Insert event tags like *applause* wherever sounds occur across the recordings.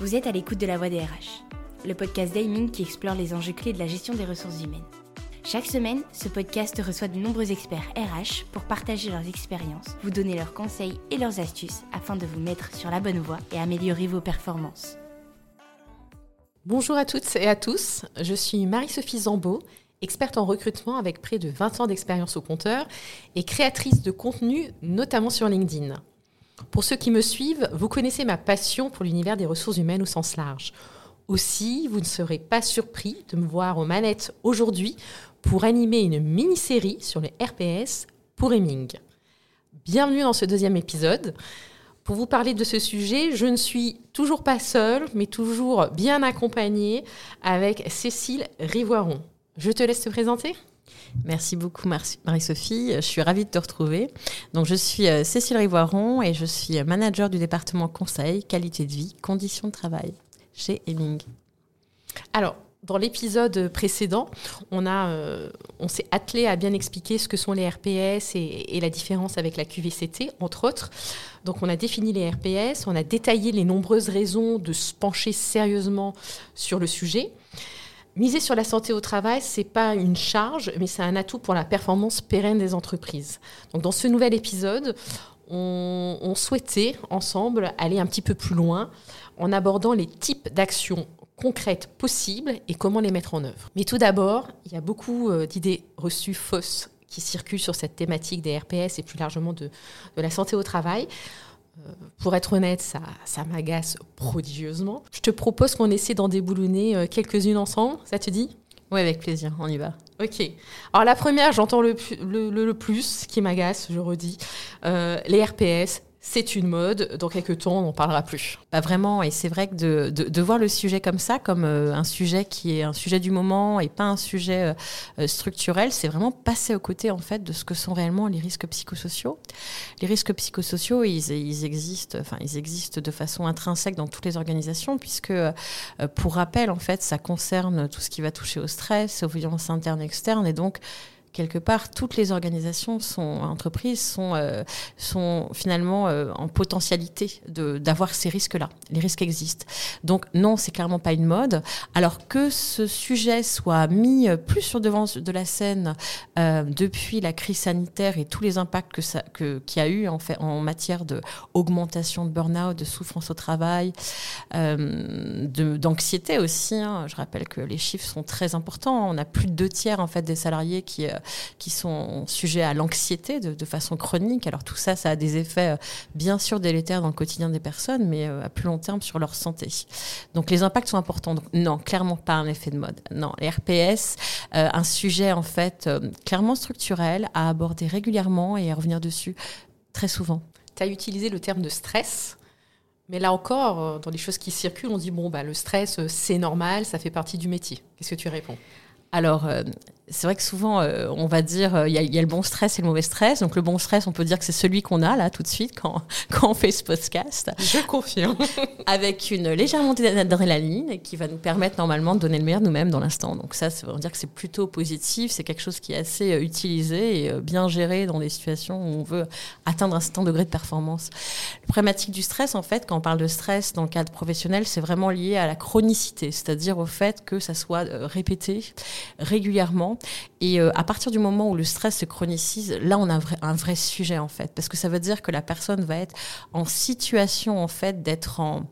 Vous êtes à l'écoute de la voix des RH, le podcast d'Aiming qui explore les enjeux clés de la gestion des ressources humaines. Chaque semaine, ce podcast reçoit de nombreux experts RH pour partager leurs expériences, vous donner leurs conseils et leurs astuces afin de vous mettre sur la bonne voie et améliorer vos performances. Bonjour à toutes et à tous, je suis Marie-Sophie Zambeau, experte en recrutement avec près de 20 ans d'expérience au compteur et créatrice de contenu, notamment sur LinkedIn. Pour ceux qui me suivent, vous connaissez ma passion pour l'univers des ressources humaines au sens large. Aussi, vous ne serez pas surpris de me voir aux manettes aujourd'hui pour animer une mini-série sur les RPS pour Heming. Bienvenue dans ce deuxième épisode. Pour vous parler de ce sujet, je ne suis toujours pas seule, mais toujours bien accompagnée avec Cécile Rivoiron. Je te laisse te présenter. Merci beaucoup Marie-Sophie, je suis ravie de te retrouver. Donc je suis euh, Cécile Rivoiron et je suis manager du département conseil, qualité de vie, conditions de travail chez Heming. Alors, dans l'épisode précédent, on, euh, on s'est attelé à bien expliquer ce que sont les RPS et, et, la différence avec la QVCT, entre autres. Donc on a défini les RPS, on a détaillé les nombreuses raisons de se pencher sérieusement sur le sujet. Miser sur la santé au travail, c'est pas une charge, mais c'est un atout pour la performance pérenne des entreprises. Donc dans ce nouvel épisode, on, souhaitait ensemble aller un petit peu plus loin en abordant les types d'actions concrètes possibles et comment les mettre en œuvre. Mais tout d'abord, il y a beaucoup euh, d'idées reçues fausses qui circulent sur cette thématique des RPS et plus largement de la santé au travail. Pour être honnête, ça, ça m'agace prodigieusement. Je te propose qu'on essaie d'en déboulonner euh, quelques-unes ensemble, ça te dit? Oui, avec plaisir, on y va. Ok. Alors la première, j'entends le, le, le, plus, qui m'agace, je redis, euh, les RPS, c'est une mode, dans quelques temps, on n'en parlera plus. Pas vraiment, et c'est vrai que de, de, voir le sujet comme ça, comme euh, un sujet qui est un sujet du moment et pas un sujet euh, structurel, c'est vraiment passer aux côtés en fait de ce que sont réellement les risques psychosociaux. Les risques psychosociaux, ils, ils existent, enfin ils existent de façon intrinsèque dans toutes les organisations, puisque euh, pour rappel, en fait, ça concerne tout ce qui va toucher au stress, aux violences internes, externes, et donc quelque part, toutes les organisations, sont, entreprises sont, euh, sont finalement euh, en potentialité d'avoir ces risques-là. Les risques existent. Donc non, c'est clairement pas une mode. Alors que ce sujet soit mis plus sur devant de la scène euh, depuis la crise sanitaire et tous les impacts que que, qu'il y a eu en, fait, en matière de augmentation de burn-out, de souffrance au travail, euh, d'anxiété aussi. Hein. Je rappelle que les chiffres sont très importants. On a plus de deux tiers en fait des salariés qui qui sont sujets à l'anxiété de, de, façon chronique. Alors tout ça, ça a des effets euh, bien sûr délétères dans le quotidien des personnes, mais euh, à plus long terme sur leur santé. Donc les impacts sont importants. Donc, non, clairement pas un effet de mode. Non, les RPS, euh, un sujet en fait euh, clairement structurel à aborder régulièrement et à revenir dessus très souvent. Tu as utilisé le terme de stress. Mais là encore, dans les choses qui circulent, on dit bon, bah, le stress, c'est normal, ça fait partie du métier. Qu'est-ce que tu réponds? Alors, euh, c'est vrai que souvent, euh, on va dire, il euh, y, y, a le bon stress et le mauvais stress. Donc, le bon stress, on peut dire que c'est celui qu'on a là tout de suite quand, *laughs* quand on fait ce podcast. Je confirme. *laughs* Avec une légère montée d'adrénaline qui va nous permettre normalement de donner le meilleur nous-mêmes dans l'instant. Donc, ça, ça veut dire que c'est plutôt positif. C'est quelque chose qui est assez euh, utilisé et bien géré dans des situations où on veut atteindre un certain degré de performance. La problématique du stress, en fait, quand on parle de stress dans le cadre professionnel, c'est vraiment lié à la chronicité, c'est-à-dire au fait que ça soit répété régulièrement. Et euh, à partir du moment où le stress se chronicise, là, on a un vrai, sujet, en fait. Parce que ça veut dire que la personne va être en situation, en fait, d'être en,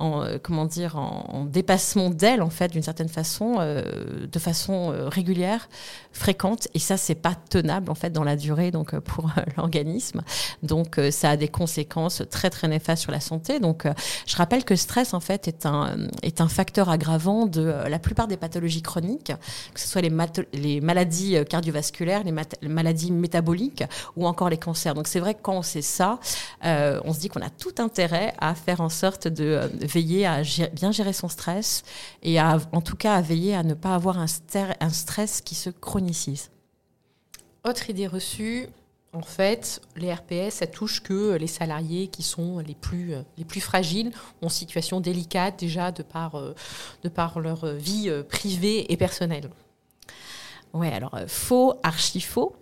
euh, comment dire, en, en dépassement d'elle, en fait, d'une certaine façon, euh, de façon régulière, fréquente. Et ça, c'est pas tenable, en fait, dans la durée, donc, pour *laughs* l'organisme. Donc, ça a des conséquences très, très néfastes sur la santé. Donc, je rappelle que stress, en fait, est un, est un facteur aggravant de la plupart des pathologies chroniques, que ce soit les, les maladies cardiovasculaires, les, maladies métaboliques ou encore les cancers. Donc c'est vrai que quand on sait ça, euh, on se dit qu'on a tout intérêt à faire en sorte de, euh, veiller à bien gérer son stress et en tout cas à veiller à ne pas avoir un, un stress qui se chronicise. Autre idée reçue, en fait, les RPS, ça touche que les salariés qui sont les plus, les plus fragiles, en situation délicate déjà de par, de par leur vie privée et personnelle. Ouais, alors euh, faux, archi faux.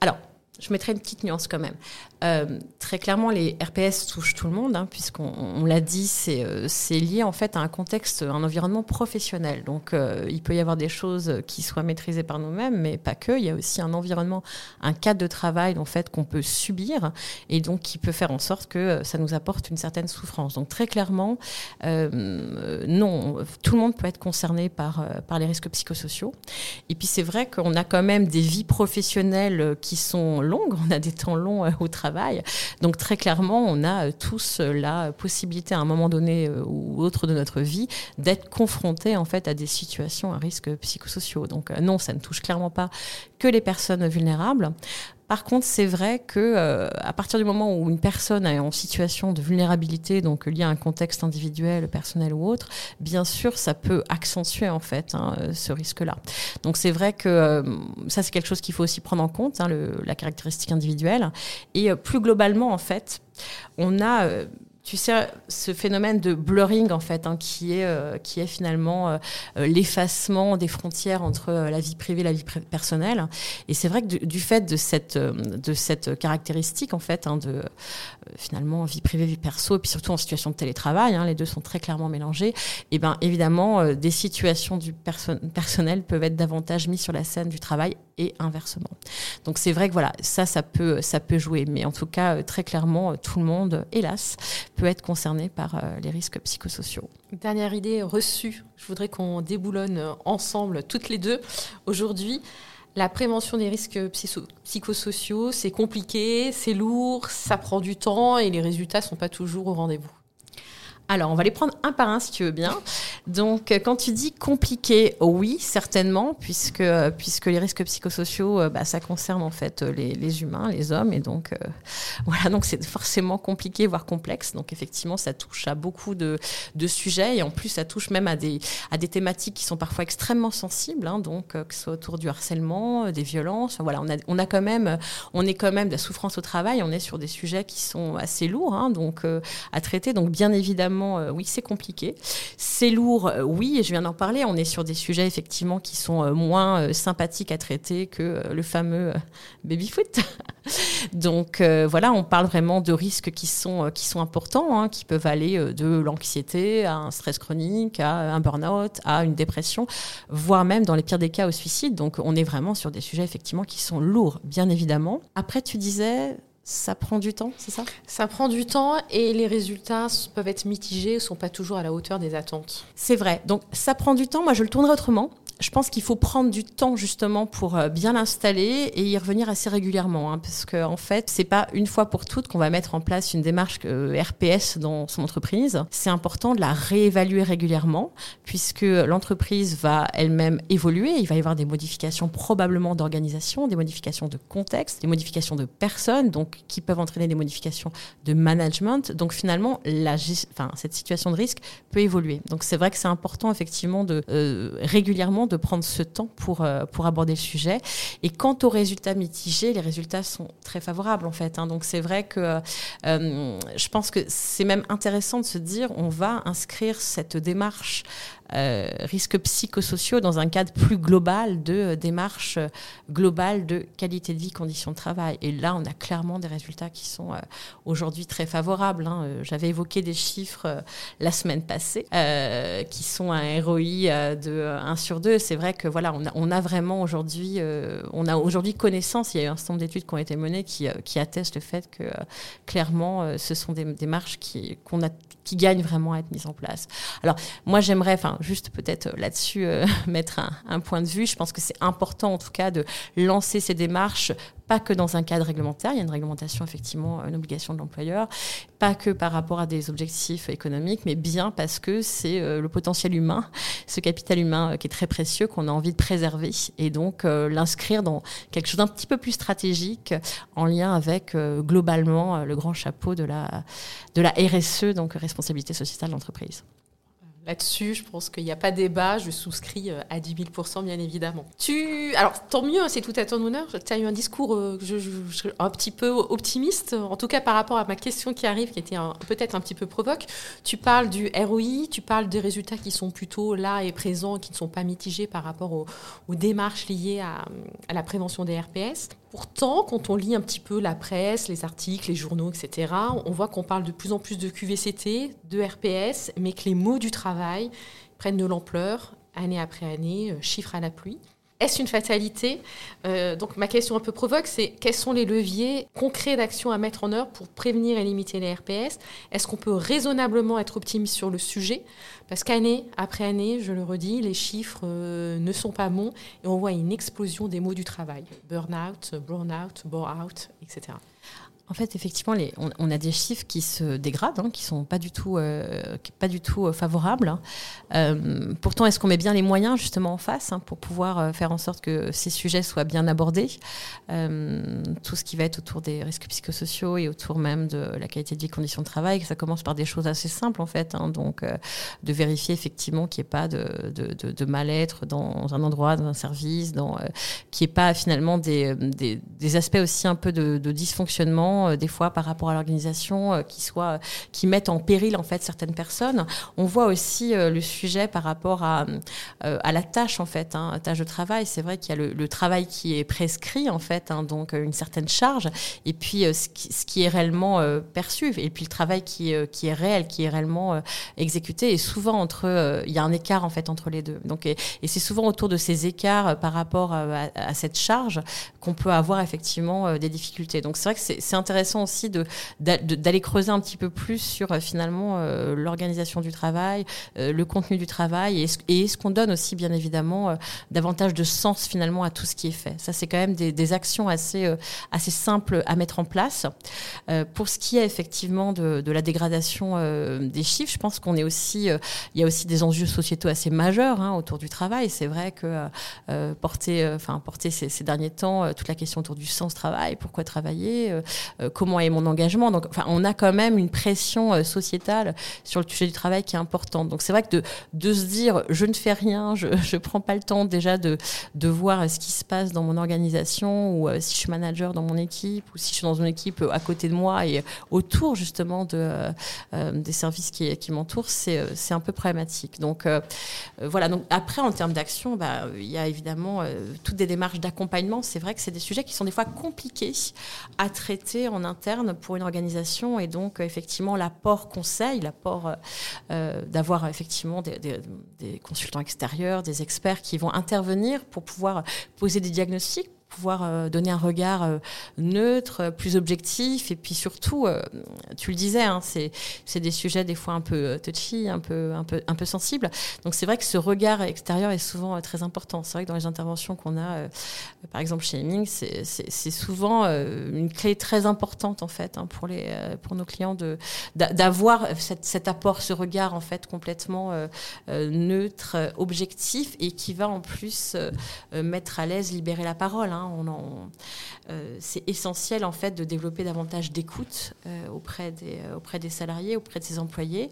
Alors, je mettrais une petite nuance quand même. Euh, très clairement, les RPS touchent tout le monde, hein, puisqu'on l'a dit, c'est lié en fait à un contexte, un environnement professionnel. Donc, il peut y avoir des choses qui soient maîtrisées par nous-mêmes, mais pas que. Il y a aussi un environnement, un cadre de travail en fait qu'on peut subir et donc qui peut faire en sorte que ça nous apporte une certaine souffrance. Donc, très clairement, non, tout le monde peut être concerné par, par les risques psychosociaux. Et puis, c'est vrai qu'on a quand même des vies professionnelles qui sont on a des temps longs euh, au travail. Donc très clairement, on a euh, tous euh, la possibilité à un moment donné ou autre de notre vie d'être confrontés en fait à des situations à risque psychosociaux. Donc non, ça ne touche clairement pas que les personnes vulnérables. Par contre, c'est vrai que euh, à partir du moment où une personne est en situation de vulnérabilité, donc liée à un contexte individuel, personnel ou autre, bien sûr, ça peut accentuer en fait hein, ce risque-là. Donc c'est vrai que euh, ça c'est quelque chose qu'il faut aussi prendre en compte, hein, la caractéristique individuelle. Et euh, plus globalement, en fait, on a tu sais, ce phénomène de blurring, en fait, hein, qui, est, euh, qui est finalement euh, euh, l'effacement des frontières entre la vie privée et la vie personnelle. Et c'est vrai que du, fait de cette, de cette caractéristique, en fait, hein, de finalement vie privée, vie perso, et puis surtout en situation de télétravail, hein, les deux sont très clairement mélangés, et eh bien évidemment, des situations du personnel peuvent être davantage mises sur la scène du travail et inversement. Donc c'est vrai que voilà, ça, ça peut, ça peut jouer. Mais en tout cas, très clairement, tout le monde, hélas, peut être concerné par euh, les risques psychosociaux. Dernière idée reçue, je voudrais qu'on déboulonne ensemble toutes les deux aujourd'hui. La prévention des risques psychosociaux, c'est compliqué, c'est lourd, ça prend du temps et les résultats ne sont pas toujours au rendez-vous. Alors, on va les prendre un par un si tu veux bien. Donc, quand tu dis compliqué, oui, certainement, puisque, puisque les risques psychosociaux, euh, bah, ça concerne en fait les, humains, les hommes, et donc euh, *laughs* voilà, donc c'est forcément compliqué, voire complexe. Donc, effectivement, ça touche à beaucoup de, sujets, et en plus, ça touche même à des, thématiques qui sont parfois extrêmement sensibles, hein, donc euh, que ce soit autour du harcèlement, des violences. Voilà, on a, on a quand même, on est quand même de la souffrance au travail. On est sur des sujets qui sont assez lourds, hein, donc à traiter. Donc, bien évidemment euh, oui, c'est compliqué. C'est lourd, euh, oui, et je viens d'en parler. On est sur des sujets, effectivement, qui sont euh, moins sympathiques à traiter que le fameux baby-foot. *laughs* Donc, voilà, on parle vraiment de risques qui sont, qui sont importants, hein, qui peuvent aller de l'anxiété à un stress chronique, à un burn-out, à une dépression, voire même, dans les pires des cas, au suicide. Donc, on est vraiment sur des sujets, effectivement, qui sont lourds, bien évidemment. Après, tu disais, ça prend du temps, c'est ça? Ça prend du temps et les résultats peuvent être mitigés, ne sont pas toujours à la hauteur des attentes. C'est vrai. Donc ça prend du temps. Moi, je le tournerai autrement je pense qu'il faut prendre du temps justement pour euh, bien l'installer et y revenir assez régulièrement, hein, parce qu'en en fait, c'est pas une fois pour toutes qu'on va mettre en place une démarche euh, RPS dans son entreprise. C'est important de la réévaluer régulièrement, puisque l'entreprise va elle-même évoluer. Il va y avoir des modifications probablement d'organisation, des modifications de contexte, des modifications de personnes, donc qui peuvent entraîner des modifications de management. Donc finalement, la, enfin, cette situation de risque peut évoluer. Donc c'est vrai que c'est important effectivement de euh, régulièrement de prendre ce temps pour, euh, pour aborder le sujet. Et quant aux résultats mitigés, les résultats sont très favorables en fait. Hein. Donc c'est vrai que euh, je pense que c'est même intéressant de se dire on va inscrire cette démarche euh, risques psychosociaux dans un cadre plus global de euh, démarche euh, globale de qualité de vie, conditions de travail. Et là, on a clairement des résultats qui sont aujourd'hui très favorables. Hein. J'avais évoqué des chiffres la semaine passée qui sont un ROI de 1 sur 2. C'est vrai que voilà, on a, vraiment aujourd'hui, on a aujourd'hui connaissance. Il y a eu un certain nombre d'études qui ont été menées qui, attestent le fait que clairement, ce sont des démarches qu'on a qui gagnent vraiment à être mises en place. Alors, moi, j'aimerais, enfin, juste peut-être euh, là-dessus euh, *laughs* mettre un, un, point de vue. Je pense que c'est important, en tout cas, de lancer ces démarches pas que dans un cadre réglementaire, il y a une réglementation effectivement, une obligation de l'employeur, pas que par rapport à des objectifs économiques, mais bien parce que c'est euh, le potentiel humain, ce capital humain qui est très précieux, qu'on a envie de préserver, et donc l'inscrire dans quelque chose d'un petit peu plus stratégique en lien avec globalement le grand chapeau de la, de la RSE, donc responsabilité sociétale de l'entreprise. Là-dessus, je pense qu'il n'y a pas débat. Je souscris euh, à 10 000% bien évidemment. Tu, alors tant mieux, c'est tout à ton honneur. Tu as eu un discours euh, un petit peu optimiste, en tout cas par rapport à ma question qui arrive, qui était peut-être un petit peu provoque. Tu parles du ROI, tu parles des résultats qui sont plutôt là et présents, qui ne sont pas mitigés par rapport aux, démarches liées à, à la prévention des RPS. Pourtant, quand on lit un petit peu la presse, les articles, les journaux, etc., on voit qu'on parle de plus en plus de QVCT, de RPS, mais que les mots du travail prennent de l'ampleur année après année, euh, chiffre à la pluie. Est-ce une fatalité euh, Donc ma question un peu provoque, c'est quels sont les leviers concrets d'action à mettre en œuvre pour prévenir et limiter les RPS Est-ce qu'on peut raisonnablement être optimiste sur le sujet? Parce qu'année après année, je le redis, les chiffres euh, ne sont pas bons et on voit une explosion des mots du travail. Burn-out, burn-out, bore-out, etc. En fait, effectivement, on, a des chiffres qui se dégradent, hein, qui sont pas du tout, euh, pas du tout euh, favorables. Hein. Euh, pourtant, est-ce qu'on met bien les moyens justement en face hein, pour pouvoir faire en sorte que ces sujets soient bien abordés? Tout ce qui va être autour des risques psychosociaux et autour même de la qualité de vie, conditions de travail, ça commence par des choses assez simples en fait. donc, de vérifier effectivement qu'il n'y ait pas de, mal-être dans un endroit, dans un service, qu'il n'y ait pas finalement des, aspects aussi un peu de dysfonctionnement euh, des fois par rapport à l'organisation euh, qui soit qui mettent en péril en fait certaines personnes. On voit aussi euh, le sujet par rapport à à la tâche en fait, hein, tâche de travail. C'est vrai qu'il y a le, travail qui est prescrit en fait, hein, donc une certaine charge, et puis ce qui, ce, qui, est réellement perçu, et puis le travail qui, qui est réel, qui est réellement exécuté. Et souvent entre, il y a un écart en fait entre les deux. Donc et, c'est souvent autour de ces écarts par rapport à, à cette charge qu'on peut avoir effectivement des difficultés. Donc c'est vrai que c'est intéressant intéressant aussi de, d'aller creuser un petit peu plus sur euh, finalement euh, l'organisation du travail, euh, le contenu du travail et, ce qu'on donne aussi bien évidemment davantage de sens finalement à tout ce qui est fait. Ça c'est quand même des, actions assez assez simples à mettre en place. pour ce qui est effectivement de, la dégradation des chiffres, je pense qu'on est aussi il y a aussi des enjeux sociétaux assez majeurs hein, autour du travail. C'est vrai que porter enfin porter ces, derniers temps toute la question autour du sens travail, pourquoi travailler, comment est mon engagement. Donc, on a quand même une pression euh, sociétale sur le sujet du travail qui est importante. Donc, c'est vrai que de, se dire, je ne fais rien, je *laughs* ne prends pas le temps déjà de, de voir ce qui se passe dans mon organisation ou euh, si je suis manager dans mon équipe ou si je suis dans une équipe à côté de moi et autour justement de, des services qui, m'entourent, c'est, c'est un peu problématique. Donc, voilà. Donc, après, en termes d'action, bah, il y a évidemment toutes des démarches d'accompagnement. C'est vrai que c'est des sujets qui sont des fois compliqués à traiter en interne pour une organisation et donc effectivement l'apport conseil, l'apport euh, euh, d'avoir effectivement des, consultants extérieurs, des experts qui vont intervenir pour pouvoir poser des diagnostics pouvoir euh, donner un regard euh, neutre, plus objectif, et puis surtout, euh, tu le disais, hein, c'est des sujets des fois un peu touchy, un peu, un peu, un peu sensibles. Donc c'est vrai que ce regard extérieur est souvent très important. C'est vrai que dans les interventions qu'on a, par exemple chez Heming, c'est souvent une clé très importante en fait hein, pour les, pour nos clients de d'avoir cet apport, ce regard en fait complètement neutre, objectif, et qui va en plus mettre à l'aise, libérer la parole. Hein. Hein, euh, c'est essentiel en fait de développer davantage d'écoute euh, auprès, des, euh, auprès des salariés, auprès de ses employés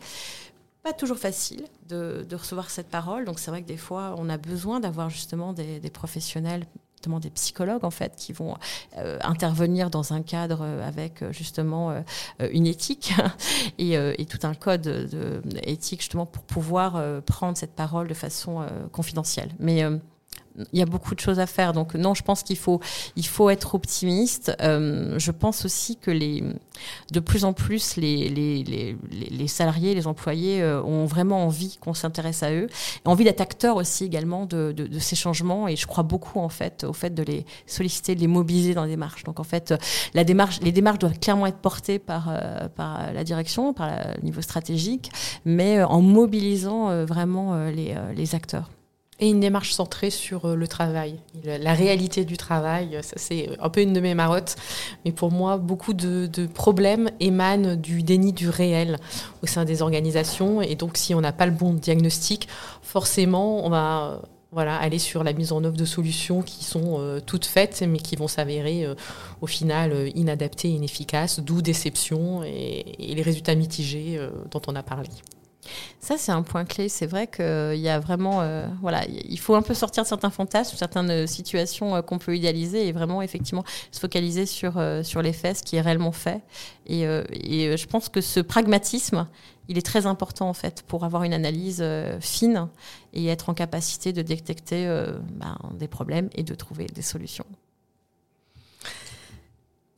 pas toujours facile de, recevoir cette parole. Donc c'est vrai que des fois, on a besoin d'avoir justement des, professionnels, notamment des psychologues en fait, qui vont intervenir dans un cadre avec justement une éthique *laughs* et, tout un code de, éthique justement pour pouvoir prendre cette parole de façon confidentielle. Mais il y a beaucoup de choses à faire. Donc non, je pense qu'il faut, il faut être optimiste. Euh, je pense aussi que les, de plus en plus, les, les, les, salariés, les employés euh, ont vraiment envie qu'on s'intéresse à eux, envie d'être acteurs aussi également de, ces changements. Et je crois beaucoup en fait au fait de les solliciter, de les mobiliser dans les démarches. Donc en fait, la démarche, les démarches doivent clairement être portées par, euh, par la direction, par le niveau stratégique, mais en mobilisant vraiment les acteurs. Et une démarche centrée sur euh, le travail, la réalité du travail. Ça, c'est un peu une de mes marottes. Mais pour moi, beaucoup de, problèmes émanent du déni du réel au sein des organisations. Et donc, si on n'a pas le bon diagnostic, forcément, on va voilà, aller sur la mise en œuvre de solutions qui sont euh, toutes faites, mais qui vont s'avérer euh, au final inadaptées, inefficaces, d'où déception et, les résultats mitigés dont on a parlé. Ça, c'est un point clé. C'est vrai qu'il y a vraiment, euh, voilà, il faut un peu sortir de certains fantasmes, certaines euh, situations euh, qu'on peut idéaliser et vraiment effectivement se focaliser sur sur les faits, ce qui est réellement fait. Et, et, je pense que ce pragmatisme, il est très important en fait pour avoir une analyse fine et être en capacité de détecter ben, des problèmes et de trouver des solutions.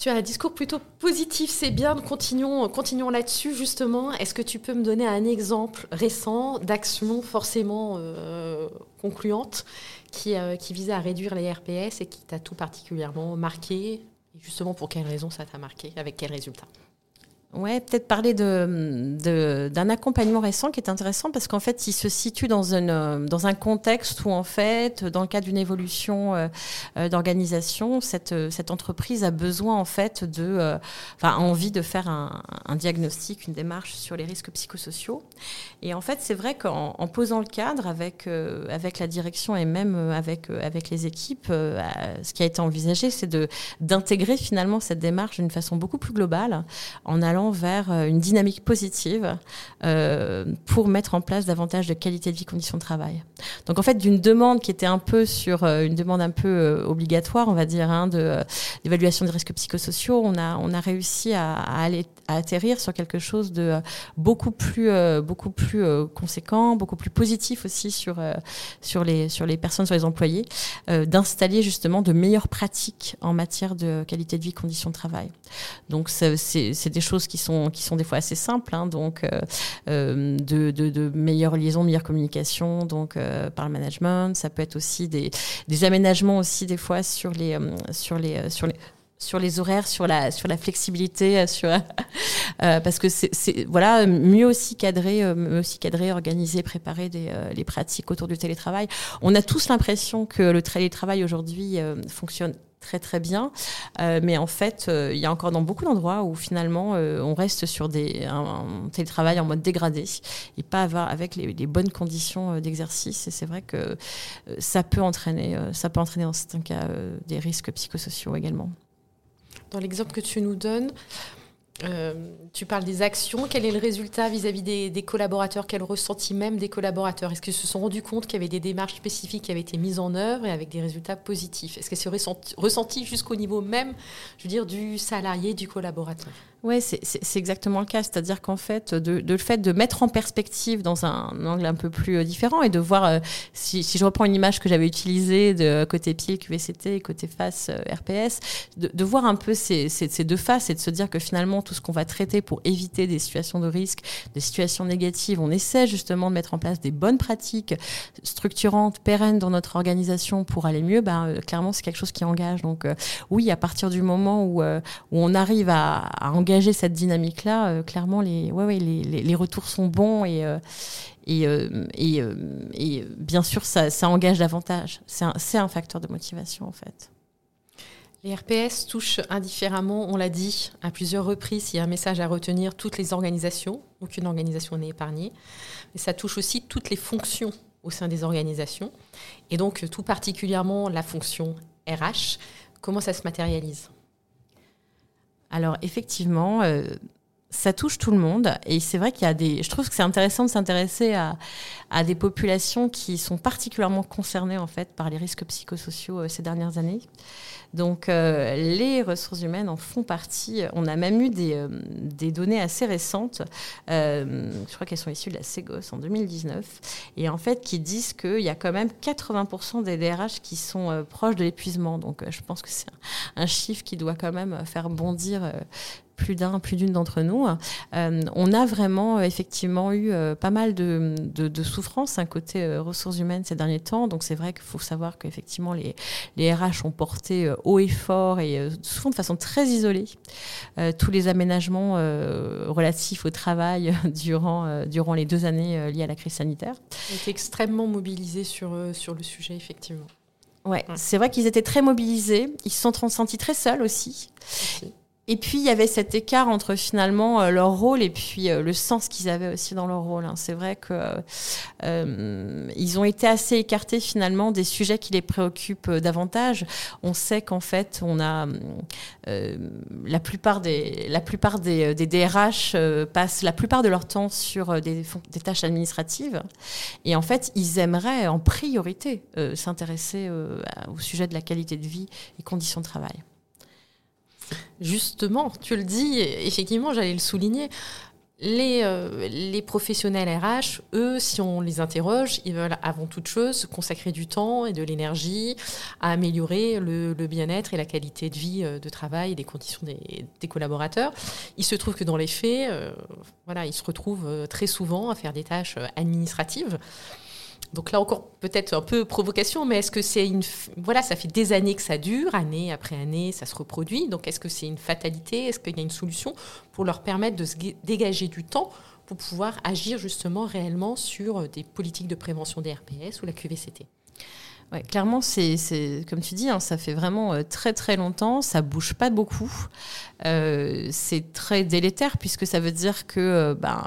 Tu as un discours plutôt positif, c'est bien. Continuons, continuons là-dessus justement. Est-ce que tu peux me donner un exemple récent d'action forcément euh, concluante qui, euh, qui visait à réduire les RPS et qui t'a tout particulièrement marqué? Et justement, pour quelles raisons ça t'a marqué? Avec quels résultats Ouais, peut-être parler de, d'un accompagnement récent qui est intéressant parce qu'en fait, il se situe dans, une, dans un contexte où, en fait, dans le cadre d'une évolution euh, euh, d'organisation, cette, cette entreprise a besoin, en fait, de, euh, enfin, envie de faire un, un, diagnostic, une démarche sur les risques psychosociaux. Et en fait, c'est vrai qu'en en posant le cadre avec, avec la direction et même avec, avec les équipes, ce qui a été envisagé, c'est de, d'intégrer finalement cette démarche d'une façon beaucoup plus globale en allant vers euh, une dynamique positive euh, pour mettre en place davantage de qualité de vie, conditions de travail. Donc en fait, d'une demande qui était un peu sur euh, une demande un peu obligatoire, on va dire, hein, de d'évaluation des risques psychosociaux, on a on a réussi à, aller à atterrir sur quelque chose de beaucoup plus beaucoup plus conséquent, beaucoup plus positif aussi sur sur les sur les personnes, sur les employés, d'installer justement de meilleures pratiques en matière de qualité de vie, conditions de travail. Donc c'est des choses qui sont, qui sont des fois assez simples, hein, donc euh, euh, de, de, de, meilleures liaisons, meilleure communication, donc euh, par le management. Ça peut être aussi des, des aménagements aussi des fois sur les, sur les, sur les sur les horaires, sur la sur la flexibilité, sur *laughs* euh, parce que c'est voilà mieux aussi cadrer, mieux aussi cadrer, organiser, préparer des, les pratiques autour du télétravail. On a tous l'impression que le télétravail aujourd'hui fonctionne très très bien. Euh, mais en fait, euh, il y a encore dans beaucoup d'endroits où finalement euh, on reste sur des, un, télétravail en mode dégradé et pas avoir, avec les, les bonnes conditions d'exercice. Et c'est vrai que ça peut entraîner, ça peut entraîner dans certains cas des risques psychosociaux également. Dans l'exemple que tu nous donnes, euh, tu parles des actions. Quel est le résultat vis-à-vis des, collaborateurs? Quel ressenti même des collaborateurs? Est-ce qu'ils se sont rendus compte qu'il y avait des démarches spécifiques qui avaient été mises en œuvre et avec des résultats positifs? Est-ce que c'est ressenti, jusqu'au niveau même, je veux dire, du salarié, du collaborateur? Oui, c'est exactement le cas. C'est-à-dire qu'en fait, de, de, le fait de mettre en perspective dans un angle un peu plus euh, différent et de voir, euh, si, si, je reprends une image que j'avais utilisée de côté pile QVCT et côté face euh, RPS, de, de, voir un peu ces, ces, deux faces et de se dire que finalement, tout ce qu'on va traiter pour éviter des situations de risque, des situations négatives, on essaie justement de mettre en place des bonnes pratiques structurantes, pérennes dans notre organisation pour aller mieux. Ben, clairement, c'est quelque chose qui engage. Donc, oui, à partir du moment où, où on arrive à, à engager cette dynamique-là, euh, clairement, les, ouais, ouais, les, retours sont bons et, euh, et, euh, et, bien sûr, ça, ça engage davantage. C'est un, un, facteur de motivation, en fait. Les RPS touchent indifféremment, on l'a dit à plusieurs reprises, il y a un message à retenir, toutes les organisations, aucune organisation n'est épargnée, mais ça touche aussi toutes les fonctions au sein des organisations, et donc tout particulièrement la fonction RH. Comment ça se matérialise? Alors effectivement, euh, ça touche tout le monde et c'est vrai qu'il y a des. Je trouve que c'est intéressant de s'intéresser à, à, des populations qui sont particulièrement concernées en fait par les risques psychosociaux euh, ces dernières années. Donc euh, les ressources humaines en font partie. On a même eu des, euh, des données assez récentes, je crois qu'elles sont issues de la Ségos en 2019, et en fait qui disent qu'il y a quand même 80% des DRH qui sont proches de l'épuisement. Donc je pense que c'est un, chiffre qui doit quand même faire bondir plus d'un, plus d'une d'entre nous. Euh, on a vraiment euh, effectivement eu euh, pas mal de, de, de souffrances, un côté ressources humaines ces derniers temps. Donc c'est vrai qu'il faut savoir qu'effectivement les, les RH ont porté haut et fort et souvent de façon très isolée tous les aménagements relatifs au travail durant, durant les deux années liées à la crise sanitaire. Ils étaient extrêmement mobilisés sur, sur le sujet, effectivement. Ouais, ouais. c'est vrai qu'ils étaient très mobilisés. Ils se sont sentis très seuls aussi. aussi. Et puis il y avait cet écart entre finalement euh, leur rôle et puis euh, le sens qu'ils avaient aussi dans leur rôle. Hein. C'est vrai que euh, ils ont été assez écartés finalement des sujets qui les préoccupent euh, davantage. On sait qu'en fait on a la plupart des la plupart des, des DRH passent la plupart de leur temps sur des, des, tâches administratives et en fait ils aimeraient en priorité s'intéresser au sujet de la qualité de vie et conditions de travail. Justement, tu le dis, effectivement, j'allais le souligner. les, euh, professionnels RH, eux, si on les interroge, ils veulent avant toute chose consacrer du temps et de l'énergie à améliorer le, bien-être et la qualité de vie euh, de travail et des conditions des, des collaborateurs. Il se trouve que dans les faits, euh, voilà, ils se retrouvent très souvent à faire des tâches administratives donc là encore, peut-être un peu provocation, mais est-ce que c'est une... Voilà, ça fait des années que ça dure, année après année, ça se reproduit. Donc est-ce que c'est une fatalité? Est-ce qu'il y a une solution pour leur permettre de se dégager du temps pour pouvoir agir justement réellement sur des politiques de prévention des RPS ou la QVCT Ouais, clairement, c'est comme tu dis, hein, ça fait vraiment euh, très très longtemps, ça bouge pas beaucoup. Euh, c'est très délétère puisque ça veut dire que, euh, ben,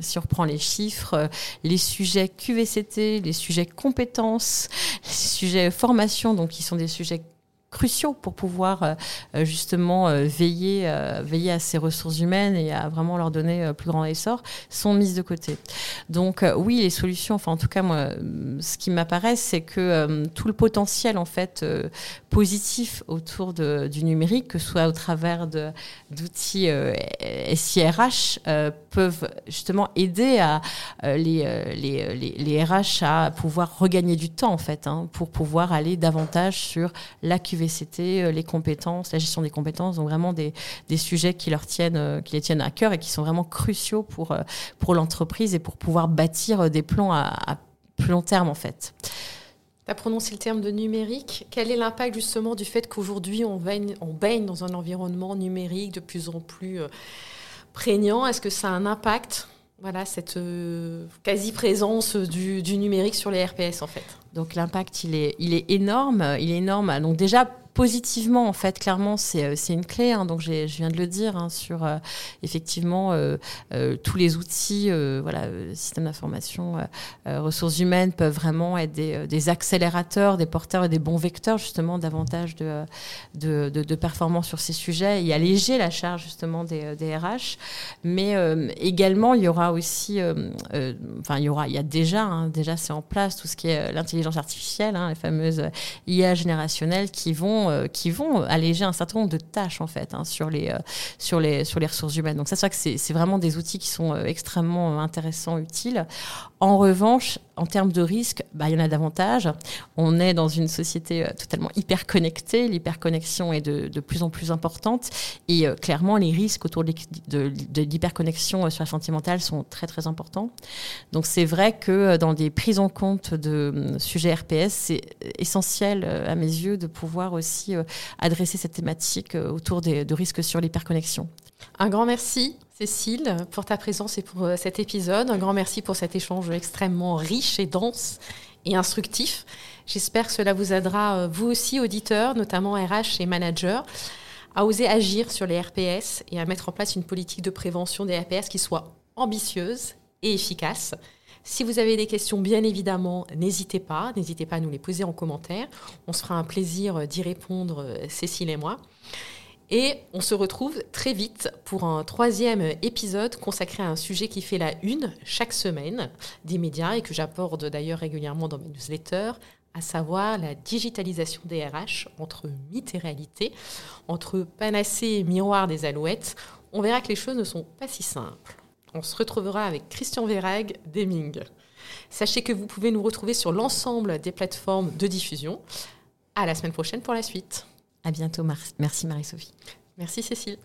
si on reprend les chiffres, les sujets QVCT, les sujets compétences, *laughs* les sujets formation, donc qui sont des sujets cruciaux pour pouvoir euh, euh, justement euh, veiller, veiller à ces ressources humaines et à vraiment leur donner plus grand essor, sont mises de côté. Donc oui, les solutions, enfin en tout cas moi, ce qui m'apparaît, c'est que tout le potentiel en fait positif autour du numérique, que ce soit au travers d'outils SIRH, peuvent justement aider les, les, les, RH à pouvoir regagner du temps en fait, hein, pour pouvoir aller davantage sur la VCT, euh, les compétences, la gestion des compétences, donc vraiment des, des sujets qui leur tiennent, euh, qui les tiennent à cœur et qui sont vraiment cruciaux pour, euh, pour l'entreprise et pour pouvoir bâtir des plans à, plus long terme en fait. Tu as prononcé le terme de numérique. Quel est l'impact justement du fait qu'aujourd'hui on baigne, on baigne dans un environnement numérique de plus en plus prégnant? Est-ce que ça a un impact? Voilà, cette quasi-présence du, du, numérique sur les RPS en fait. Donc l'impact, il est, il est énorme. Il est énorme. Donc déjà, positivement, en fait, clairement, c'est euh, une clé. Hein, donc, je viens de le dire hein, sur euh, effectivement euh, tous les outils, voilà, système d'information, ressources humaines peuvent vraiment être des, accélérateurs, des porteurs et des bons vecteurs justement davantage de, de, de, de performance sur ces sujets et alléger la charge justement des, des RH. Mais également, il y aura aussi, enfin, il y aura, il y a déjà, hein, déjà c'est en place tout ce qui est l'intelligence artificielle, les fameuses IA générationnelles qui vont euh, qui vont alléger un certain nombre de tâches en fait hein, sur les euh, sur les sur les ressources humaines. Donc ça c'est vrai que c'est vraiment des outils qui sont euh, extrêmement intéressants, utiles. En revanche, en termes de risque, bah, il y en a davantage. On est dans une société totalement hyper connectée. L'hyperconnexion est de, plus en plus importante. Et clairement, les risques autour de, l'hyperconnexion sur la santé mentale sont très, très importants. Donc, c'est vrai que dans des prises en compte de sujets RPS, c'est essentiel à mes yeux de pouvoir aussi euh, adresser cette thématique euh, autour des, de risques sur l'hyperconnexion. Un grand merci, Cécile, pour ta présence et pour euh, cet épisode. Un grand merci pour cet échange extrêmement riche et dense et instructif. J'espère que cela vous aidera, vous aussi, auditeurs, notamment RH et managers, à oser agir sur les RPS et à mettre en place une politique de prévention des RPS qui soit ambitieuse et efficace. Si vous avez des questions, bien évidemment, n'hésitez pas. N'hésitez pas à nous les poser en commentaire. On se fera un plaisir d'y répondre, euh, Cécile et moi. Et on se retrouve très vite pour un troisième épisode consacré à un sujet qui fait la une chaque semaine des médias et que j'apporte d'ailleurs régulièrement dans mes newsletters, à savoir la digitalisation des RH entre mythe et réalité, entre panacée et miroir des alouettes. On verra que les choses ne sont pas si simples. On se retrouvera avec Christian Verrag d'Eming. Sachez que vous pouvez nous retrouver sur l'ensemble des plateformes de diffusion. À la semaine prochaine pour la suite. À bientôt. Merci Marie-Sophie. Merci Cécile.